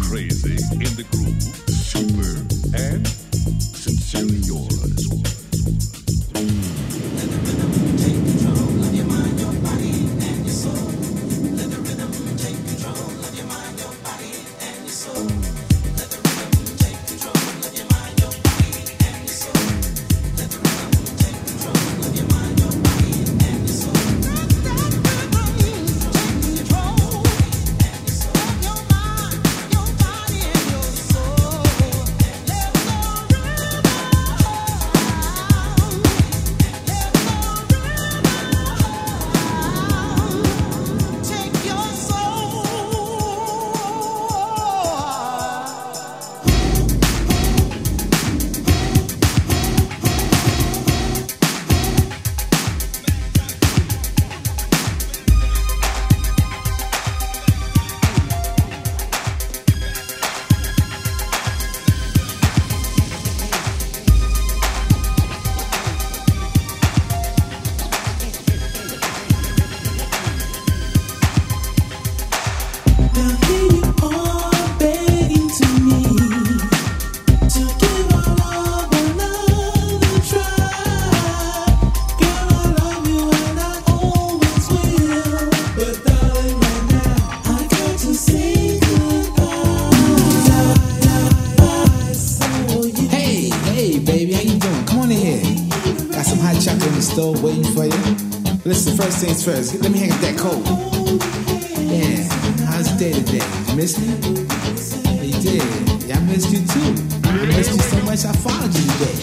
crazy in the groove, super. Listen, first things first, let me hang up that coat. Yeah, how's your day today? You miss me? You did. Yeah, I missed you too. I missed you so much I followed you today.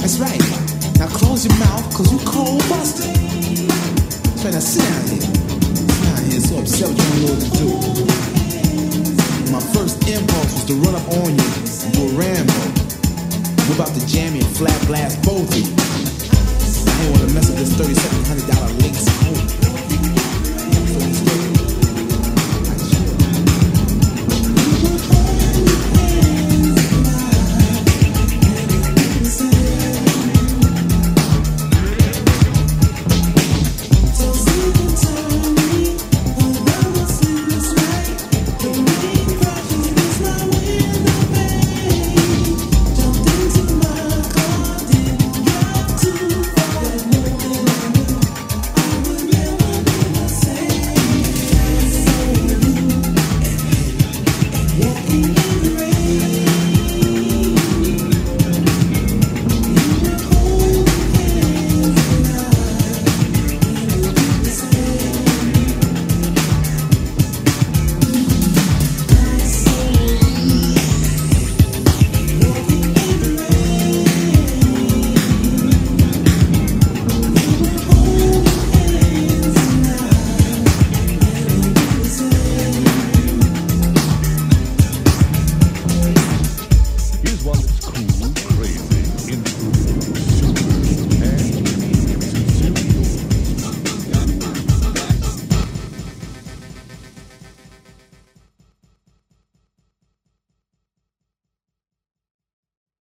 That's right. Now close your mouth, cause you cold busted. Right, now sit down here. Sit down here, so upset with you know what to do. My first impulse was to run up on you and do a Rambo. I'm about to jam you and flat blast both of you. I ain't wanna mess up this $3,700 lynx home.